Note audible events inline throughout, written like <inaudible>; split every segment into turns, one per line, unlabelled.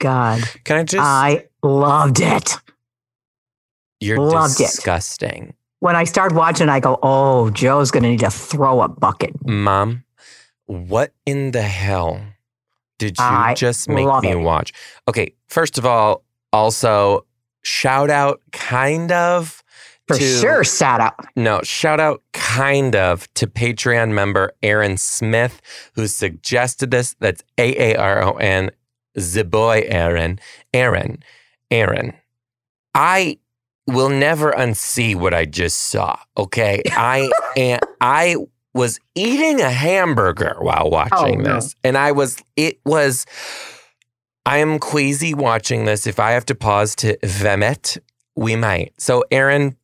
God.
Can I just?
I loved it.
you're
loved it.
disgusting,
When I start watching, I go, oh, Joe's going to need to throw a bucket.
Mom. What in the hell did you
I
just make me
it.
watch? Okay, first of all, also shout out, kind of.
For
to-
sure, shout out.
No, shout out kind of to Patreon member Aaron Smith, who suggested this. That's A A R O N, the boy Aaron. Aaron, Aaron, I will never unsee what I just saw. Okay. <laughs> I and I was eating a hamburger while oh, watching
Oh, no.
this. And I was, it was. I am queasy watching this. If I have to pause to vomit, we might. So, Aaron,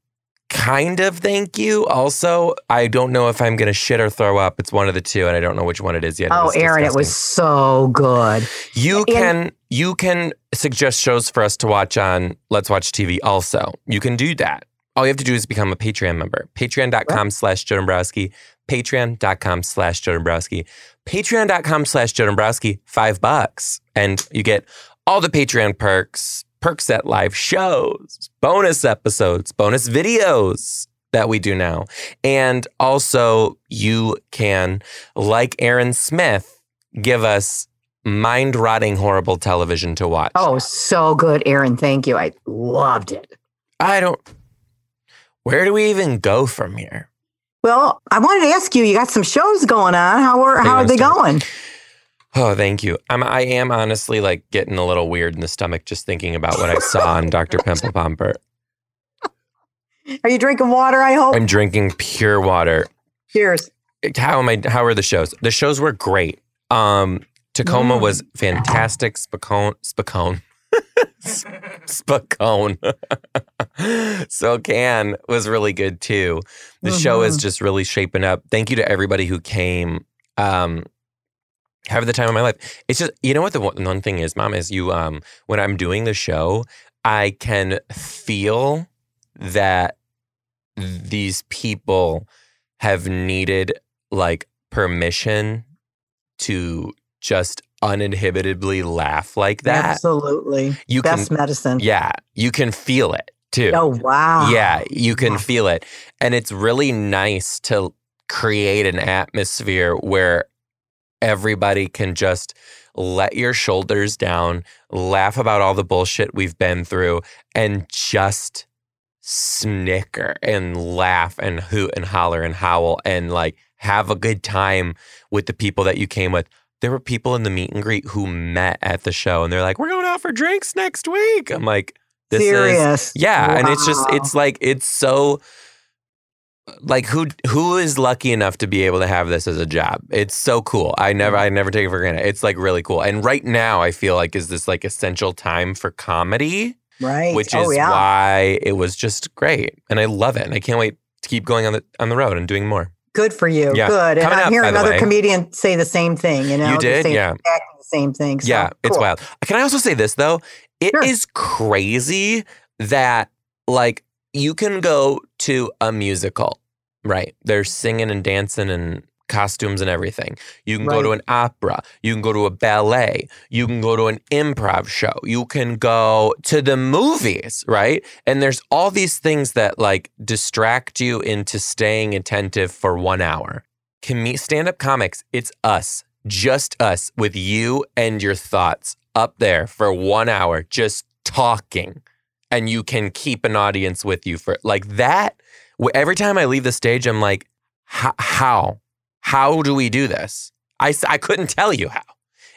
kind of thank you. Also, I don't know if I'm going to shit or throw up. It's one of the two, and I don't know which one it is yet.
Oh,
was
Aaron, it was so good.
You
and-
can you can suggest shows for us to watch on Let's Watch TV. Also, you can do that. All you have to do is become a Patreon member. Patreon.com slash Joe Dombrowski. Patreon.com slash Joe Dombrowski. Patreon.com slash Joe Dombrowski. Five bucks. And you get all the Patreon perks, perks at live shows, bonus episodes, bonus videos that we do now. And also you can, like Aaron Smith, give us mind rotting horrible television to watch.
Oh, so good, Aaron. Thank you. I loved it.
I don't. Where do we even go from here?
Well, I wanted to ask you. You got some shows going on. How are how are they
start?
going?
Oh, thank you. I'm, I am honestly like getting a little weird in the stomach just thinking about what I saw on Dr. Pimple Popper.
Are you drinking water? I hope.
I'm drinking pure water.
Cheers.
How am I? How are the shows? The shows were great. Um, Tacoma
Mm.
was fantastic. Spicone, Spicone, <laughs> Spicone. SoCan <laughs> was really good too. The show is
Mhm.
just really shaping up. Thank you to everybody who came. Um, having the time of my life. It's just you know what the one, one thing is, Mom, is you. Um, when I'm doing the show, I can feel that these people have needed like permission to just uninhibitedly laugh like that.
Absolutely.
You
Best
can,
medicine.
yeah, you can feel it too.
Oh wow.
Yeah, you can
Wow.
feel it. And it's really nice to create an atmosphere where everybody can just let your shoulders down, laugh about all the bullshit we've been through, and just snicker and laugh and hoot and holler and howl and like have a good time with the people that you came with. There were people in the meet and greet who met at the show and they're like, We're going out for drinks next week. I'm like, this is
Serious.
yeah, and it's just it's like it's so like who who is lucky enough to be able to have this as a job? It's so cool. I never mm-hmm. I never take it for granted. It's like really cool. And right now I feel like is this like essential time for comedy,
right.
which
oh,
is
yeah.
why it was just great. And I love it. And I can't wait to keep going on the on the road and doing more.
Good for you.
Yeah.
Good. And I'm
up,
hearing
the
another comedian say the same thing. You know,
You
the
did?
same-
Yeah.
exactly the same thing. So,
yeah, it's wild. Can I also say this though? It is
Sure.
crazy that like you can go to a musical, right? There's singing and dancing and costumes and everything. You can go to an opera, you can go to a ballet, you can go to an improv show, you can go to the movies, right? And there's all these things that like distract you into staying attentive for 1 hour. Com- stand-up comics, it's us, just us with you and your thoughts up there for 1 hour just talking and you can keep an audience with you for like that every time i leave the stage i'm like "H- how how do we do this I, I couldn't tell you how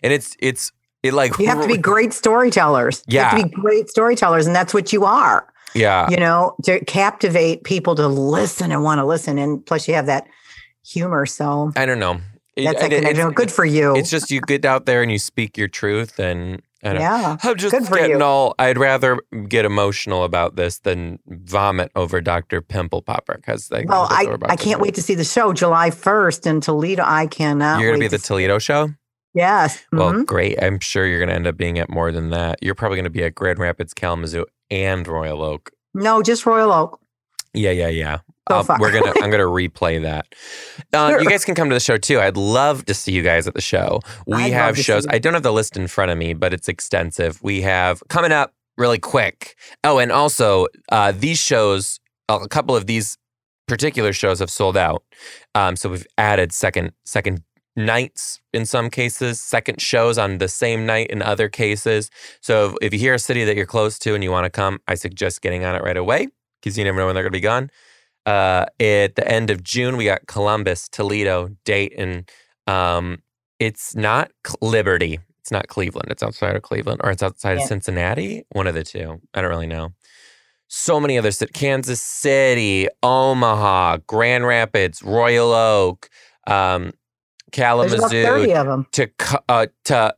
and it's it's it like
You have to be <laughs> great storytellers. You have to be great storytellers, and that's what you are.
yeah
you know, to captivate people to listen and want to listen. And plus, you have that humor. So
i don't know
that's
it-
that connection.
it's-
Good for you.
it's just you get out there and you speak your truth and.
Yeah.
I'm just
Good
getting all. I'd rather get emotional about this than vomit over Dr. Pimple Popper because they.
Well, I, I can't wait to see the show July 1st in Toledo. I cannot.
You're gonna be at the
to
Toledo show.
Yes.
Well,
mhm.
great. I'm sure you're gonna end up being at more than that. You're probably gonna be at Grand Rapids, Kalamazoo, and Royal Oak.
No, just Royal Oak.
Yeah, yeah, yeah.
So far.
we're gonna. I'm gonna replay that. <laughs> Uh,
Sure.
You guys can come to the show too. I'd love to see you guys at the show. We
I'd
have shows. I don't have the list in front of me, but it's extensive. We have coming up really quick. Oh, and also uh, these shows. A couple of these particular shows have sold out. Um, so we've added second second nights in some cases, second shows on the same night in other cases. So if, if you hear a city that you're close to and you want to come, I suggest getting on it right away because you never know when they're going to be gone. Uh, at the end of June, we got Columbus, Toledo, Dayton. Um, it's not Liberty. It's not Cleveland. It's outside of Cleveland, or it's outside
Yeah.
of Cincinnati. One of the two. I don't really know. So many other cities: Kansas City, Omaha, Grand Rapids, Royal Oak, um,
There's about 30
Kalamazoo,
of them.
to uh, to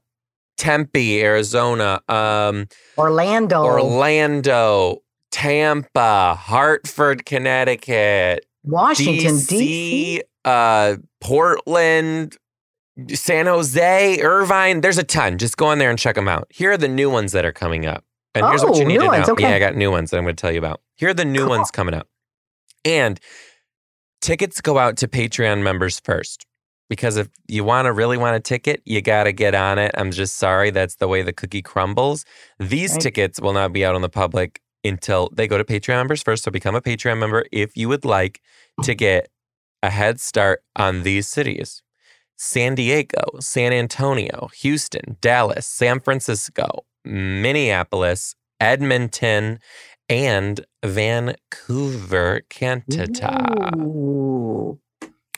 Tempe, Arizona, um,
Orlando.
Orlando, Tampa, Hartford, Connecticut,
Washington,
DC, uh, Portland, San Jose, Irvine. There's a ton. Just go on there and check them out. Here are the new ones that are coming up. And here's what
Oh,
you need to
ones,
know.
okay.
Yeah, I got new ones that I'm going to tell you about. Here are the new
Cool.
ones coming up. And tickets go out to Patreon members first. Because if you want to really want a ticket, you got to get on it. I'm just sorry. That's the way the cookie crumbles. These
Right.
tickets will not be out on the public until they go to Patreon members first. So become a Patreon member if you would like to get a head start on these cities San Diego, San Antonio, Houston, Dallas, San Francisco, Minneapolis, Edmonton, and Vancouver, Canada.
Ooh.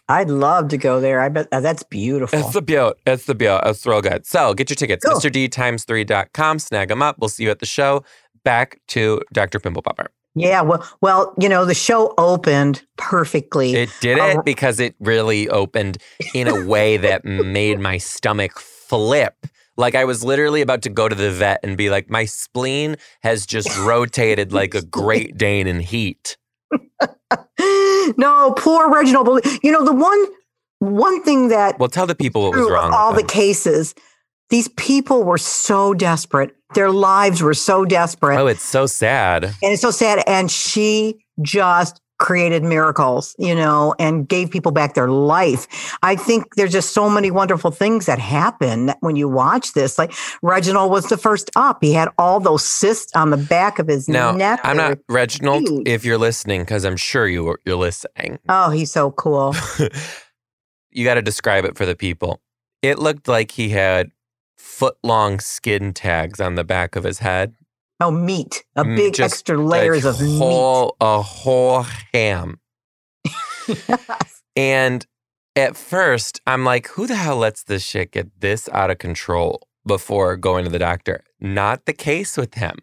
I'd love to go there. I bet uh, that's beautiful.
It's the beaut. It's the beaut. It's real good. So get your tickets.
Cool.
Mr. D times 3.com. Snag them up. We'll see you at the show. Back to Dr. Pimple Popper.
yeah. Well, well, you know, the show opened perfectly.
It did it um, because it really opened in a way that made my stomach flip. Like I was literally about to go to the vet and be like, my spleen has just <laughs> rotated like a Great Dane in heat. <laughs>
no, poor Reginald. You know, the one one thing that
Well, tell the people what was wrong.
all the cases, these people were so desperate. Their lives were so desperate.
oh, it's so sad.
And it's so sad. And she just created miracles, you know, and gave people back their life. I think there's just so many wonderful things that happen when you watch this. Like Reginald was the first up. He had all those cysts on the back of his
Now,
neck.
I'm not Reginald.
huge.
If you're listening, because I'm sure you you're listening.
Oh, he's so cool. <laughs>
you got to describe it for the people. It looked like he had foot long skin tags on the back of his head.
Oh, meat. A
Mm,
big extra layers of meat.
whole, A whole ham. <laughs> And at first, I'm like, who the hell lets this shit get this out of control before going to the doctor? Not the case with him.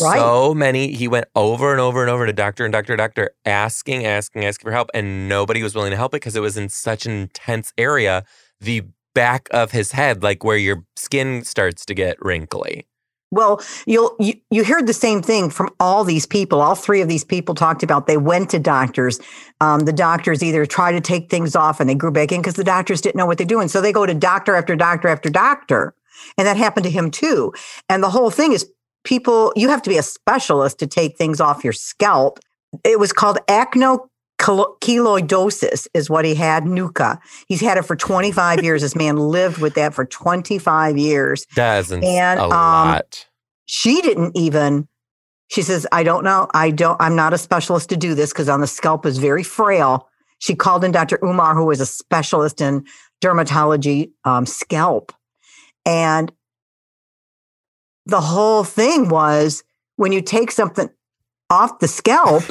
Right.
So many, he went over and over and over to doctor and doctor, doctor, asking, asking, asking for help. And nobody was willing to help it because it was in such an intense area, the back of his head, like where your skin starts to get wrinkly.
Well, you'll you, you heard the same thing from all these people. All three of these people talked about they went to doctors. Um, the doctors either try to take things off and they grew back in because the doctors didn't know what they're doing. So they go to doctor after doctor after doctor, and that happened to him too. And the whole thing is people. You have to be a specialist to take things off your scalp. It was called acne keloidalis, is what he had. nuchae. He's had it for 25 years. This man lived with that for 25 years
Doesn't
And,
a
um,
lot.
she didn't even she says i don't know i don't i'm not a specialist to do this because on the scalp is very frail she called in dr umar who was a specialist in dermatology um, scalp and the whole thing was when you take something off the scalp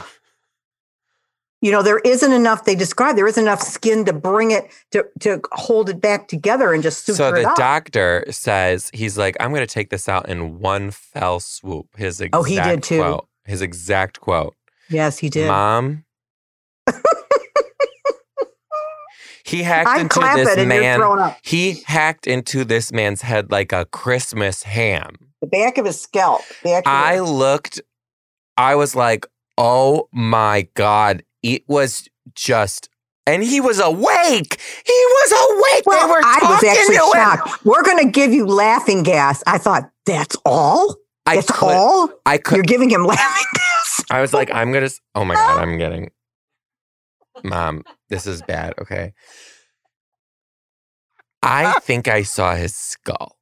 you know there isn't enough they describe there isn't enough skin to bring it to to hold it back together and just suture
So the doctor says he's like, I'm going to take this out in one fell swoop. His exact
Oh, he did too.
quote. His exact quote.
yes he did
Mom. <laughs> he hacked
i'm
into this man. He hacked into this man's head like a Christmas ham.
The back of his scalp.
I looked, I was like, oh my God. It was just, and he was awake. He was awake.
well,
they were
I was actually
to him.
shocked. We're going to give you laughing gas. I thought, that's all?
I
That's
could,
all?
I could,
You're giving him laughing gas?
I was like, I'm gonna. Oh my god, I'm getting. <laughs> Mom, this is bad. Okay. I think I saw his skull.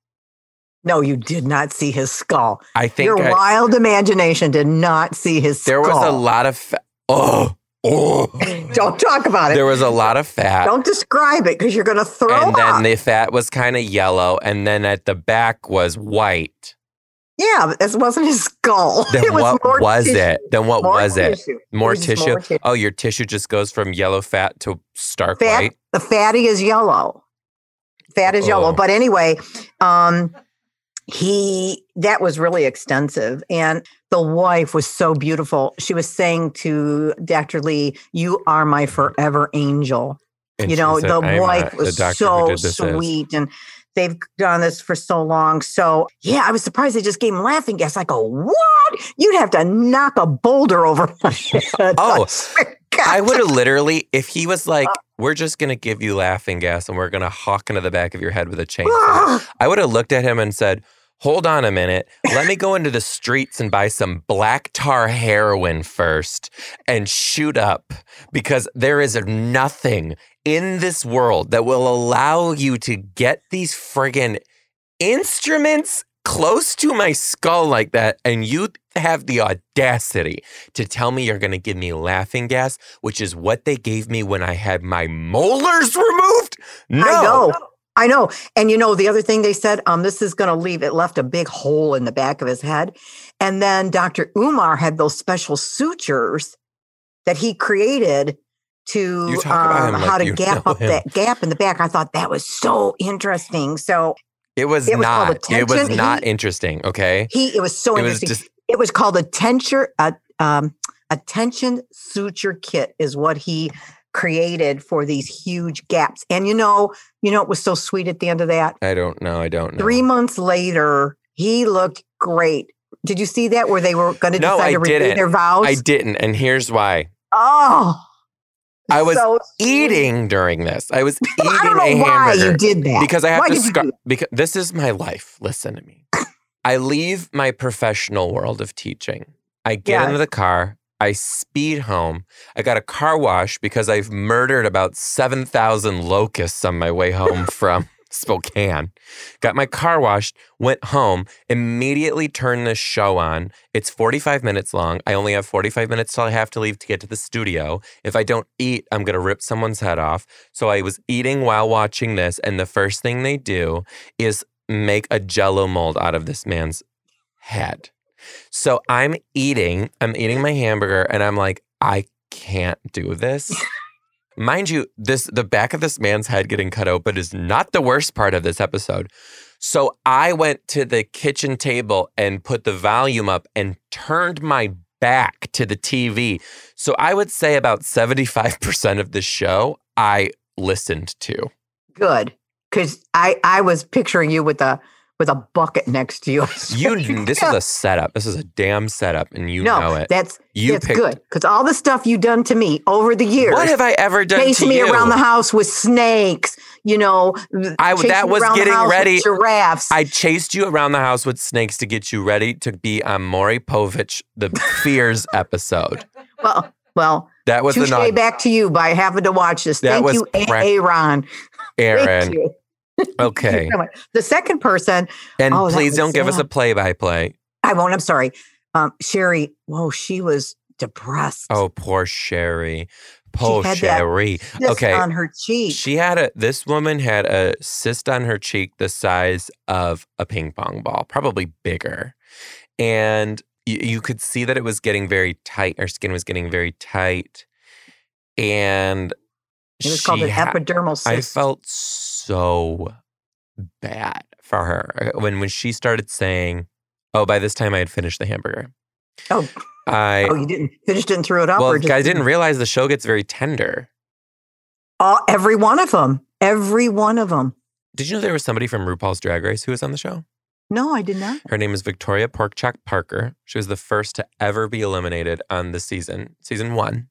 No, you did not see his skull.
I think
Your
I,
wild imagination did not see his skull.
there
skull.
was a lot of. Fa- oh, oh.
Don't talk about it.
There was a lot of fat,
Don't describe it because you're going to throw
and then
up.
the fat was kind of yellow, and then at the back was white.
yeah, but this wasn't his skull. <laughs>
Then
it was
what
more
was
tissue.
it? Then what
More
was it?
tissue.
More
was
tissue?
more tissue.
Oh, your tissue just goes from yellow fat to stark
Fat,
white.
the fatty is yellow. Fat is
Oh.
yellow. But anyway, um, he that was really extensive. And the wife was so beautiful. She was saying to Dr. Lee, You are my forever angel.
And
you know,
said,
the
uh,
wife
not the
was
doctor
so
this is."
sweet and they've done this for so long. So yeah, I was surprised they just gave him laughing gas. I go, what? You'd have to knock a boulder over <laughs> my head. <laughs>
Oh, I would have literally, if he was like, uh we're just going to give you laughing gas and we're going to hawk into the back of your head with a chainsaw, ah! I would have looked at him and said, hold on a minute. Let me go into the streets and buy some black tar heroin first and shoot up because there is nothing in this world that will allow you to get these friggin' instruments close to my skull like that and you have the audacity to tell me you're going to give me laughing gas which is what they gave me when i had my molars removed? No
I know. And you know, the other thing they said, um, this is going to leave, it left a big hole in the back of his head. And then Dr. Umar had those special sutures that he created to um,
him
how
like
to gap up
him.
that gap in the back. I thought that was so interesting. So
it was
It was
not it was not
He-
interesting okay
he, it was so
it was
interesting.
just
it was called a tension, a, um, attention suture kit is what he created for these huge gaps. And you know, you know, it was so sweet at the end of that.
i don't know i don't know
Three months later, he looked great. Did you see that where they were going to
No,
decide
I
to renew their vows?
i didn't and here's why
Oh,
I was
so
eating during this i was eating <laughs>
I don't know
a
why
hamburger
you did that.
because I have
Why
to scar- because this is my life. Listen to me. I leave my professional world of teaching. I get
Yeah.
into the car. I speed home. I got a car wash because I've murdered about 7,000 locusts on my way home <laughs> from Spokane. Got my car washed, went home, immediately turned this show on. It's 45 minutes long. I only have 45 minutes till I have to leave to get to the studio. If I don't eat, I'm going to rip someone's head off. So I was eating while watching this, and the first thing they do is make a jello mold out of this man's head. So I'm eating, I'm eating my hamburger, and I'm like, I can't do this. <laughs> Mind you, this the back of this man's head getting cut open is not the worst part of this episode. So I went to the kitchen table and put the volume up and turned my back to the TV. So I would say about 75% of the show I listened to.
good? Because I I was picturing you with a with a bucket next to you. <laughs>
You this is a setup. This is a damn setup and you
no,
know it.
that's
You
that's
picked-
good because all the stuff you've done to me over the years.
What have I ever done
chasing
to
me
you?
around the house with snakes, you know.
I- that was getting ready.
Giraffes.
I chased you around the house with snakes to get you ready to be on Maury Povich, the Fears <laughs> episode.
well, well,
That was
touche
the nod.
back to you by having to watch this.
That
Thank
was
you, <laughs> Aaron.
Aaron. Okay. <laughs>
The second person,
And
Oh,
please don't give us a play by play.
I won't. I'm sorry, um, Sherry. Whoa, she was depressed.
Oh, poor Sherry. Poor Sherry. Okay.
on her cheek.
She had a this woman had a cyst on her cheek the size of a ping pong ball, probably bigger. And you, you could see that it was getting very tight. Her skin was getting very tight. And
it was called an
ha-
epidermal cyst.
I felt so bad for her uh, when when she started saying, "Oh, by this time I had finished the hamburger."
Oh.
I
oh, you didn't finish it and threw it up,
well,
or just
I didn't realize the show gets very tender.
All, every one of them. Every one of them.
Did you know there was somebody from RuPaul's Drag Race who was on the show?
No, I did not.
Her name is Victoria Porkchop Parker. She was the first to ever be eliminated on the season, season one.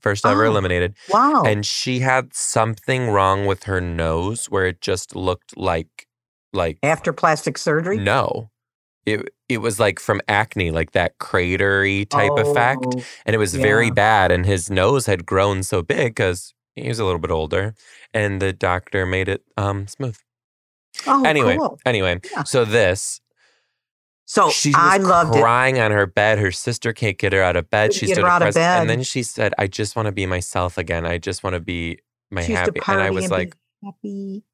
First ever
Oh.
eliminated.
Wow.
And she had something wrong with her nose where it just looked like, like,
After plastic surgery?
no. It, it was like from acne, like that cratery type effect.
Oh,
And it was very bad. And his nose had grown so big because he was a little bit older. And the doctor made it um, smooth.
Oh,
anyway,
cool.
anyway.
Yeah.
So this,
So
she was
I loved it.
crying on her bed. Her sister can't get her out of bed. She's
get
so
her out of
depressed. And then she said, I just want to be myself again. I just want to be my
She
happy. And I was
and
like,
happy.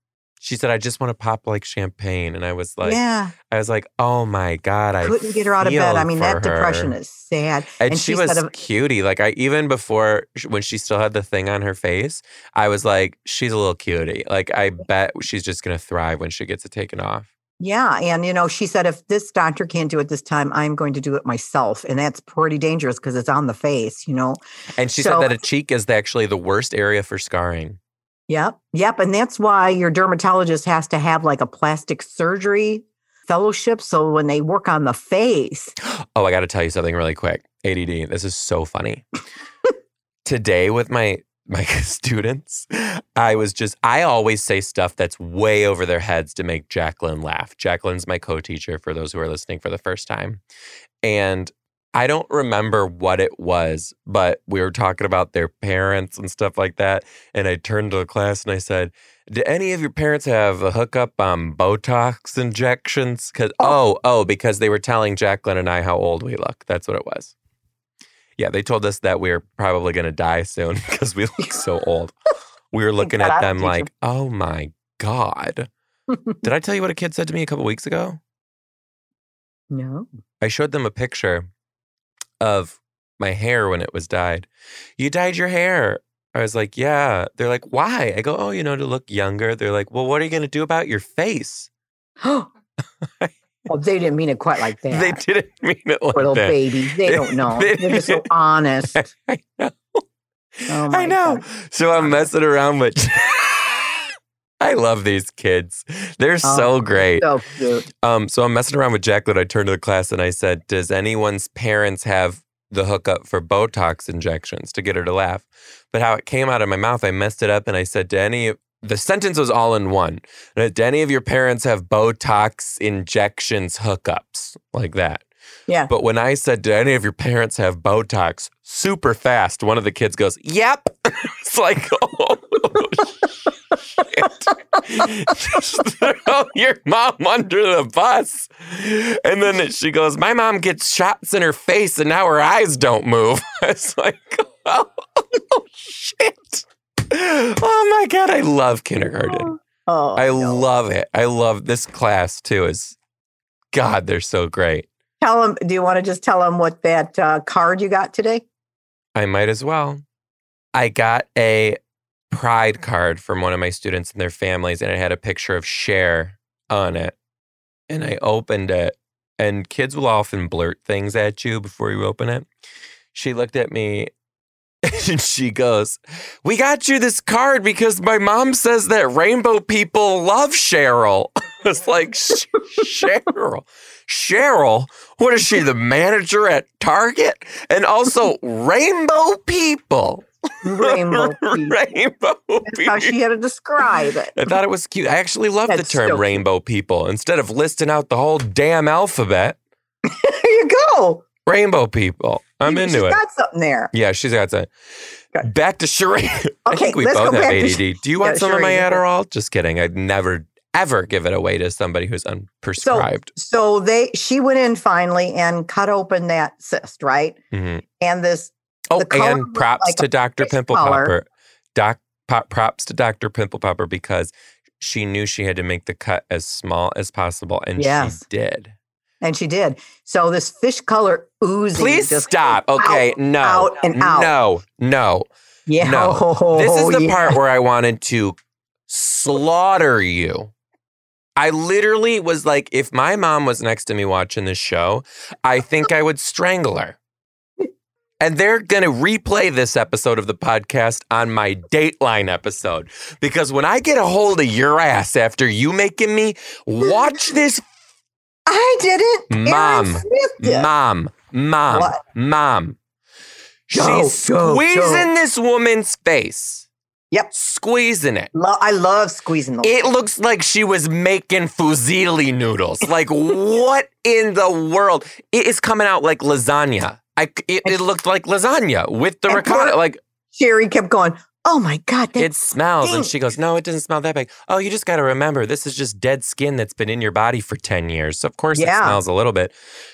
she said, I just want to pop like champagne. And I was like,
yeah,
I was like, oh my God. I
couldn't get her out of bed. I mean, that depression
her.
is sad.
And,
And
she,
she
was
said of-
cutie. Like I even before when she still had the thing on her face, I was like, she's a little cutie. Like I bet she's just gonna thrive when she gets it taken off.
Yeah, and you know, she said if this doctor can't do it this time, I'm going to do it myself, and that's pretty dangerous because it's on the face. You know.
And she
So-
said that a cheek is actually the worst area for scarring.
Yep. Yep. And that's why your dermatologist has to have like a plastic surgery fellowship. So when they work on the face, <gasps>
Oh, I got to tell you something really quick. ADD. This is so funny. Today with my my <laughs> students, I was just I always say stuff that's way over their heads to make Jacqueline laugh. Jacqueline's my co-teacher for those who are listening for the first time. And I don't remember what it was, but we were talking about their parents and stuff like that. And I turned to the class and I said, Do any of your parents have a hookup on Botox injections? Cause oh, oh, oh because they were telling Jacqueline and I how old we look. That's what it was. Yeah, they told us that we are probably gonna die soon <laughs> because we look so old. We were <laughs> looking at them like, oh my God. Did I tell you what a kid said to me a couple weeks ago? <laughs>
no.
I showed them a picture of my hair when it was dyed. You dyed your hair. I was like, yeah. They're like, why? I go, oh, you know, to look younger. They're like, well, what are you going to do about your face? <gasps>
oh, they didn't mean it quite like <laughs> that.
They didn't mean it like
Little
that.
babies, they don't <laughs> know.
They-
They're just so honest. <laughs>
I know.
Oh
I know.
God.
So I'm messing around with. I love these kids. They're so
Oh,
great.
So cute.
Um, so I'm messing around with Jacqueline. I turned to the class and I said, Does anyone's parents have the hookup for Botox injections to get her to laugh? But how it came out of my mouth, I messed it up and I said, Do any the sentence was all in one. Do any of your parents have Botox injections hookups? Like that.
Yeah.
But when I said, Do any of your parents have Botox? Super fast, one of the kids goes, Yep. <laughs> it's like, <laughs> oh, shit. Just throw your mom under the bus. And then she goes, My mom gets shots in her face and now her eyes don't move. <laughs> It's like, oh, shit. <laughs> Oh my God. I love kindergarten. <gasps>
Oh,
I
no.
love it. I love this class too. Is God, they're so great.
Tell them. Do you want to just tell them what that uh, card you got today?
I might as well. I got a pride card from one of my students and their families, and it had a picture of Cher on it. And I opened it, and kids will often blurt things at you before you open it. She looked at me <laughs> and she goes, We got you this card because my mom says that rainbow people love Cheryl. <laughs> It's like, Cheryl. Cheryl? What is she, the manager at Target? And also, rainbow people.
Rainbow. <laughs> people.
rainbow
That's how she had to describe it.
I thought it was cute. I actually love the term
so
rainbow people. Instead of listing out the whole damn alphabet,
There you go.
Rainbow people. I'm into
she's
it.
Got something there.
Yeah, she's got some.
Okay.
Back to charade. <laughs> I
Okay,
think we
let's
both
go
have
back to
ADD. Do you want
Yeah,
some of my
charade.
Adderall? Just kidding. I'd never, ever give it away to somebody who's unprescribed.
So they, she went in finally and cut open that cyst, right?
Mhm.
And this,
Oh, and props
like
to Dr.
fish
Pimple
color.
Popper. Doc, pop, props to Dr. Pimple Popper because she knew she had to make the cut as small as possible, and
Yes.
she did.
And she did. So this fish color oozing.
Please stop.
out,
Okay, no,
out and out.
no, no.
Yeah.
No. This is the <laughs>
yeah.
part where I wanted to slaughter you. I literally was like, if my mom was next to me watching this show, I think I would strangle her. And they're going to replay this episode of the podcast on my Dateline episode. Because when I get a hold of your ass after you making me watch this
I didn't.
Mom.
Did.
Mom, mom,
What?
mom.
Go,
She's
go,
squeezing
go.
this woman's face.
Yep.
Squeezing it.
Lo- I love squeezing those.
It looks like she was making fusilli noodles. Like, what in the world? It is coming out like lasagna. I, it, it looked like lasagna with the
And
ricotta. Like,
Sherry kept going, Oh my God. That,
it smells. And she goes, No, it doesn't smell that bad. Oh, you just got to remember, this is just dead skin that's been in your body for 10 years. So, of course,
Yeah.
it smells a little bit.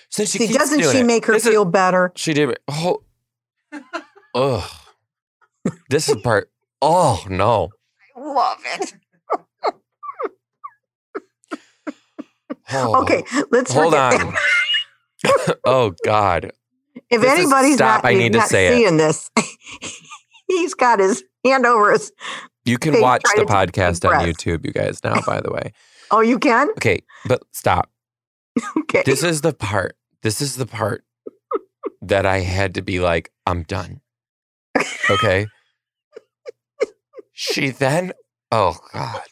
So she
See,
keeps
doesn't she
it.
make her
This is-
feel better?
She did. Oh, <laughs> ugh. This is part. Oh no.
I love it.
Oh,
Okay, let's
Hold on. <laughs> oh God.
If
This
anybody's
stop,
not,
I need to
not
say it.
seeing this, <laughs> he's got his hand over his.
You can watch the
to take a deep
podcast on. YouTube, you guys. Now, by the way. <laughs>
Oh, oh, you can.
Okay, but stop.
Okay.
This is the part. This is the part that I had to be like, I'm done. Okay. <laughs> she then, oh God.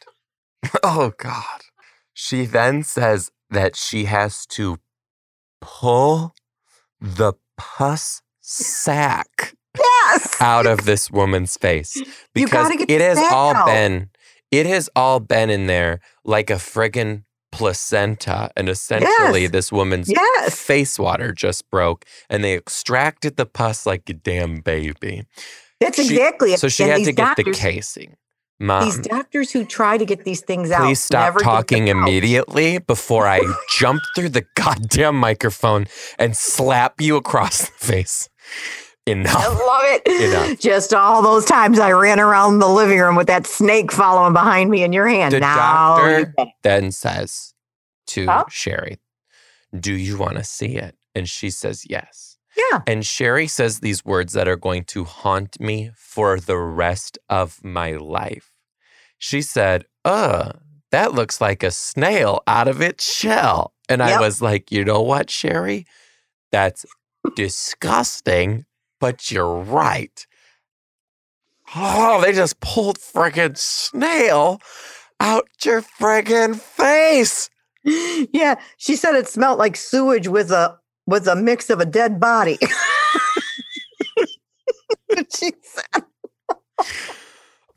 Oh God. She then says that she has to pull the pus sack
yes.
out of this woman's face because it has all
out.
been it has all been in there like a friggin' placenta and essentially
Yes.
this woman's
Yes.
face water just broke and they extracted the pus like a damn baby
That's
She-
exactly it.
so she
And
had to get the
doctors-
casing
These doctors who try to get these things out.
please stop
never get them
talking
out.
immediately before i jump through the goddamn microphone and slap you across the face
I love it.
Enough.
Just all those times I ran around the living room with that snake following behind me in your hand.
The
now
doctor-
you get it.
then says to
Huh?
Sherry, Do you want to see it? And she says, Yes.
Yeah.
And Sherry says these words that are going to haunt me for the rest of my life. She said, Uh, that looks like a snail out of its shell. And I was like, You know what, Sherry? That's disgusting, but you're right. Oh, they just pulled friggin' snail out your friggin' face. <gasps>
Yeah. She said it smelled like sewage with a with a mix of a dead body. <laughs> she said.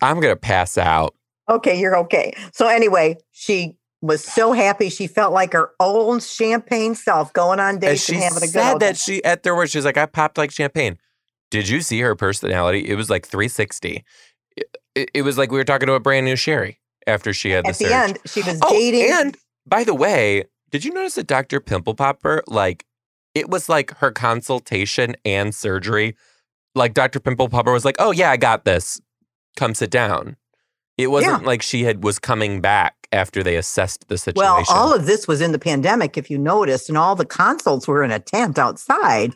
I'm gonna pass out.
Okay, you're okay. So anyway, she was so happy. She felt like her own champagne self going on
And
dates
she
and having a good
said that she at their words, she's like, I popped like champagne. Did you see her personality? It was like 360. It, it- was like we were talking to a brand new Sherry after she had the surgery.
At the
surge.
end, she was
Oh,
dating.
and by the way, did you notice that Dr. Pimple Popper, like, it was like her consultation and surgery? Like, Dr. Pimple Popper was like, oh, yeah, I got this. Come sit down. It wasn't like she had was coming back after they assessed the situation.
well, all of this was in the pandemic, if you noticed, and all the consults were in a tent outside,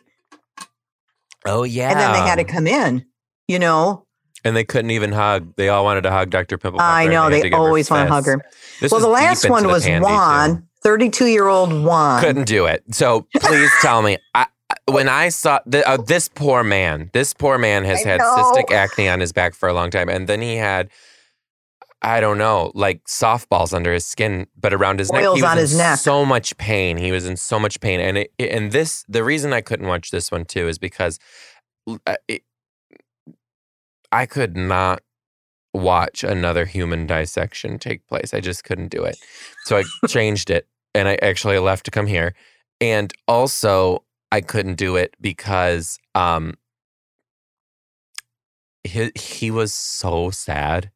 oh, yeah.
and then they had to come in. You know,
And they couldn't even hug. They all wanted to hug Dr. Pimple Popper.
I know
to
they always want to hug her.
This
well, the last one was. Juan, 32 year old Juan.
couldn't do it. So please <laughs> tell me. I, I- when I saw the, uh, this poor man, this poor man has
I
had
know.
cystic acne on his back for a long time, and then he had, I don't know, like softballs under his skin, but around his neck. He was
on
in
his neck.
So much pain. He was in so much pain, and it, it- and this the reason I couldn't watch this one too is because uh, it, I could not watch another human dissection take place. I just couldn't do it. So I changed it and I actually left to come here. And also I couldn't do it because um he, he was so sad.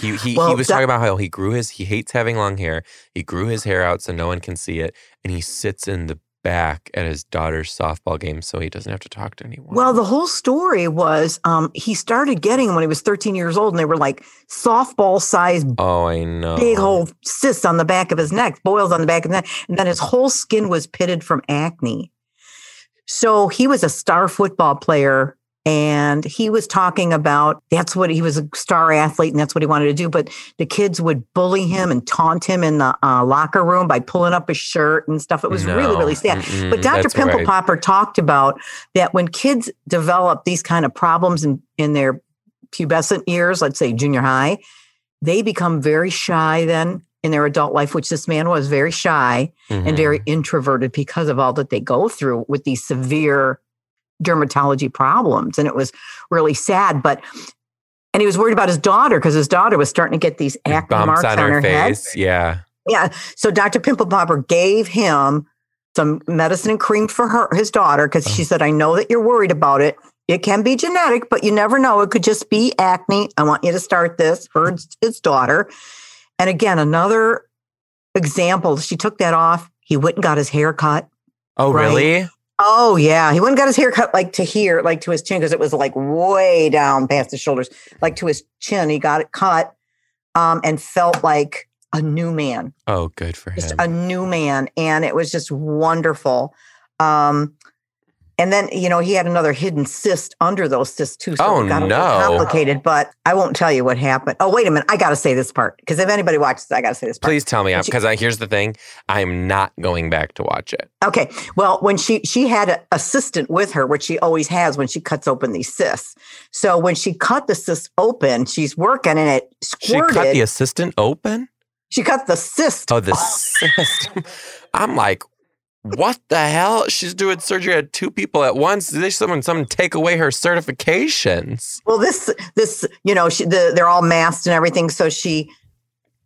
He he, he was
that-
talking about how he grew his he hates having long hair. He grew his hair out so no one can see it and he sits in the back at his daughter's softball game so he doesn't have to talk to anyone.
Well, the whole story was um, he started getting when he was 13 years old, and they were like softball sized
oh, I know.
big whole cysts on the back of his neck, boils on the back of the neck, and then his whole skin was pitted from acne. So he was a star football player, and he was talking about that's what he was a star athlete, and that's what he wanted to do. But the kids would bully him and taunt him in the uh, locker room by pulling up his shirt and stuff. It was really,
No.
really sad.
Mm-mm,
But Dr. Pimple
right.
Popper talked about that when kids develop these kind of problems in, in their pubescent years, let's say junior high, they become very shy then in their adult life, which this man was very shy
Mhm.
and very introverted because of all that they go through with these severe dermatology problems. And it was really sad. But and he was worried about his daughter because his daughter was starting to get these acne marks
on
on,
her
her head.
face. Yeah.
Yeah. So Dr. Pimple Popper gave him some medicine and cream for her, his daughter, because she oh. said, I know that you're worried about it. It can be genetic, but you never know. It could just be acne. I want you to start this for his, his daughter. And again, another example, she took that off. He went and got his hair cut.
Oh,
Right.
really?
Oh, yeah. He went and got his hair cut like to here, like to his chin, because it was like way down past his shoulders, like to his chin. He got it cut um, and felt like a new man
Oh, good for
just
him.
a new man and it was just wonderful um and then you know he had another hidden cyst under those cysts too so
Oh,
it got
no.
complicated but i won't tell you what happened oh wait a minute i gotta say this part because if anybody watches i gotta say this part
Please tell me, because uh, I here's the thing: I'm not going back to watch it.
okay well when she she had an assistant with her which she always has when she cuts open these cysts so when she cut the cyst open she's working and it squirted.
She cut the assistant open.
she cut the cyst
Oh, the system. <laughs> I'm like, what the hell? She's doing surgery at two people at once. Did someone someone take away her certifications?
Well, this this you know she, the, they're all masked and everything. So she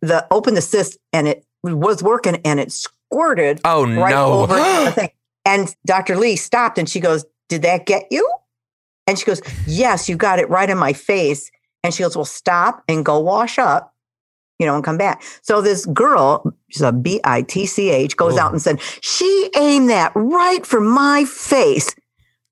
the opened the cyst and it was working and it squirted
Oh
right
no!
over the <gasps> thing. And Dr. Lee stopped and she goes, "Did that get you?" And she goes, "Yes, you got it right in my face." And she goes, "Well, stop and go wash up." You know, and come back. So this girl, she's a B I T C H, goes
Oh.
out and said, She aimed that right for my face.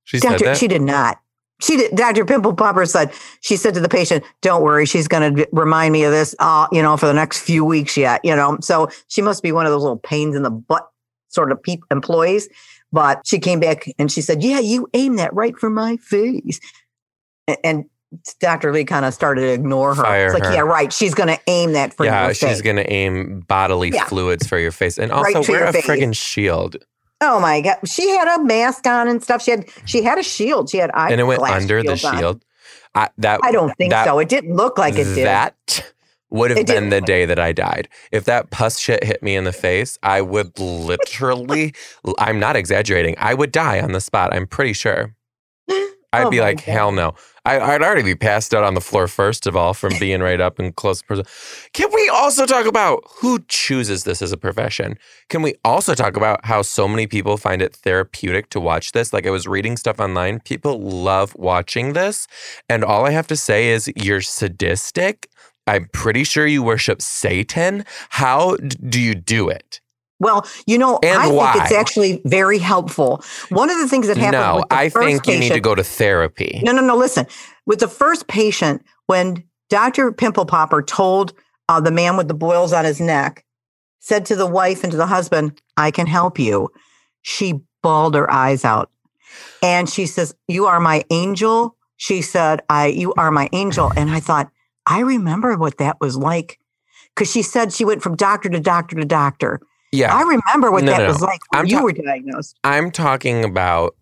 she said that.
she did not. She did. Dr. Pimple Popper said she said to the patient, "Don't worry, she's going to remind me of this, uh, you know, for the next few weeks yet." You know, so she must be one of those little pains in the butt sort of peop employees. But she came back and she said, "Yeah, you aimed that right for my face," A- and. Dr. Lee kind of started to ignore her.
Fire
it's like,
her.
yeah, right. She's going to aim that for
yeah,
your
she's gonna aim bodily
Yeah.
fluids for your face, and also
to
wear a
face.
friggin' shield.
oh my god, she had a mask on and stuff. She had she had a shield. She had eye
and it went under the shield. I, that
I don't think
that-
so. It didn't look like it did.
That would have
It
been the day that I died. If that pus shit hit me in the face, I would <laughs> literally, I'm not exaggerating, I would die on the spot. I'm pretty sure. <laughs> I'd
Oh
be like,
God.
hell no. I, I'd already be passed out on the floor, first of all, from being right up and close person. Can we also talk about who chooses this as a profession? Can we also talk about how so many people find it therapeutic to watch this? Like I was reading stuff online, people love watching this. And all I have to say is, you're sadistic. I'm pretty sure you worship Satan. How d- do you do it?
Well, you know,
And
I think it's actually very helpful. One of the things that happened
No,
with the
I
first
think you
patient,
need to go to therapy.
No, no, no. Listen, with the first patient, when Dr. Pimple Popper told uh, the man with the boils on his neck, said to the wife and to the husband, "I can help you," she bawled her eyes out, and she says, "You are my angel." She said, "I, you are my angel," and I thought, I remember what that was like, because she said she went from doctor to doctor to doctor.
Yeah.
I remember what
No,
that
no,
was
no.
like when
I'm
you
ta-
were diagnosed.
I'm talking about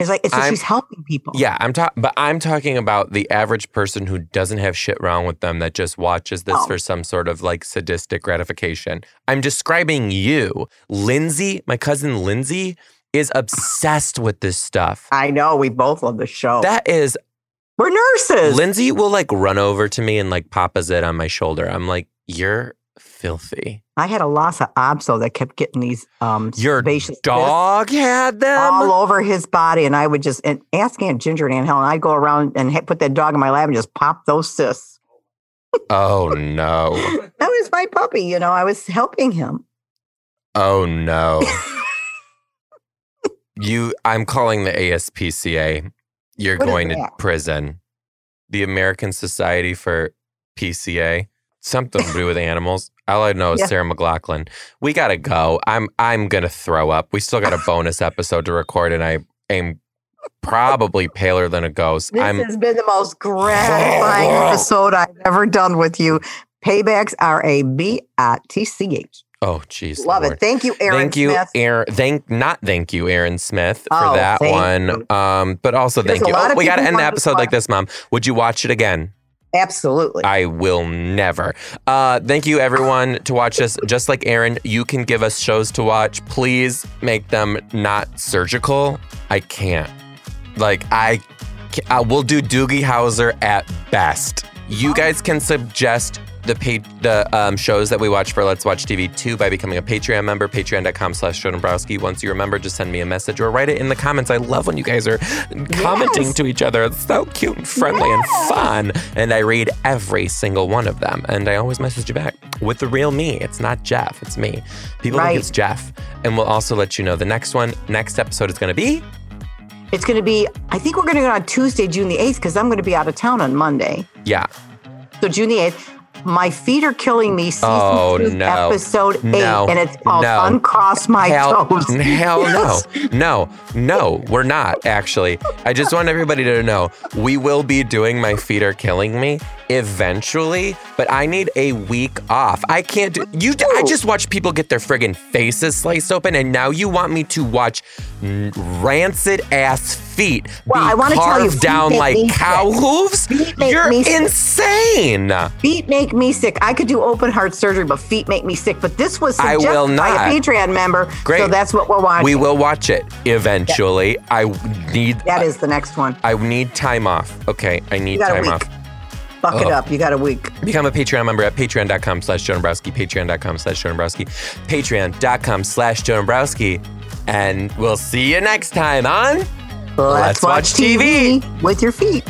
It's like it's just she's helping people.
Yeah, I'm talking, but I'm talking about the average person who doesn't have shit wrong with them that just watches this
Oh.
for some sort of like sadistic gratification. I'm describing you, Lindsay. My cousin Lindsay is obsessed with this stuff.
I know. We both love the show.
That is,
We're nurses.
Lindsay will like run over to me and like pop a zit on my shoulder. I'm like, you're filthy.
I had a Lhasa Apso that kept getting these um
Your dog had them.
all over his body, and I would just and ask Aunt Ginger and Aunt Helen. I'd go around and put that dog in my lap and just pop those cysts.
oh no. <laughs>
That was my puppy. You know, I was helping him.
Oh no. <laughs> you I'm calling the ASPCA. You're
What
going to prison. The American Society for PCA. Something to do with <laughs> animals. All I know is
Yeah.
Sarah McLachlan. We gotta go. I'm I'm gonna throw up. We still got a bonus episode to record, and I am probably paler than a ghost.
This
I'm
has been the most gratifying <laughs> episode I've ever done with you. Paybacks are a B I T C H.
oh jeez.
Love
Lord.
it. Thank you, Aaron
thank you,
Smith.
Aaron. Thank not thank you, Aaron Smith, for
Oh,
that one. Um, but also
There's
thank you. Oh, we got to end the episode like this, Mom. Would you watch it again?
Absolutely.
I will never. Uh, thank you, everyone, to watch us. Just like Aaron, you can give us shows to watch. Please make them not surgical. I can't. Like, I, uh, we'll do Doogie Howser at best. You guys can suggest the the um, shows that we watch for Let's Watch TV 2 by becoming a Patreon member, patreon.com slash Dombrowski. Once you remember, just send me a message or write it in the comments. I love when you guys are commenting
Yes.
to each other. It's so cute and friendly and fun. And I read every single one of them. And I always message you back with the real me. It's not Jeff, it's me. People
Right.
think it's Jeff. And we'll also let you know the next one, next episode is going to be.
It's going to be, I think we're going to go on Tuesday, June the 8th, because I'm going to be out of town on Monday.
Yeah.
So June the 8th, My Feet Are Killing Me, season
Oh,
two,
no.
episode eight.
No.
And it's called
No.
Uncross My
hell,
Toes.
hell
Yes.
no. No, no, we're not actually. I just want everybody to know we will be doing My Feet Are Killing Me eventually, but I need a week off. I can't do you. I just watch people get their friggin' faces sliced open, and now you want me to watch rancid ass feet
Well, I wanna tell
carved
you,
down like cow
sick.
hooves?
Feet make
You're
me sick.
insane.
Feet make me sick. I could do open heart surgery, but feet make me sick. But this was
I will
by a Patreon member.
Great.
So that's what we're watching.
We will watch it eventually. I need
That is the next one.
I need time off. Okay, I need time off.
Buck it up. You got a week.
Become a Patreon member at patreon.com slash Joe Dombrowski, patreon.com slash Joe Dombrowski, patreon.com slash Joe Dombrowski. And we'll see you next time on
Let's,
watch TV.
with your feet.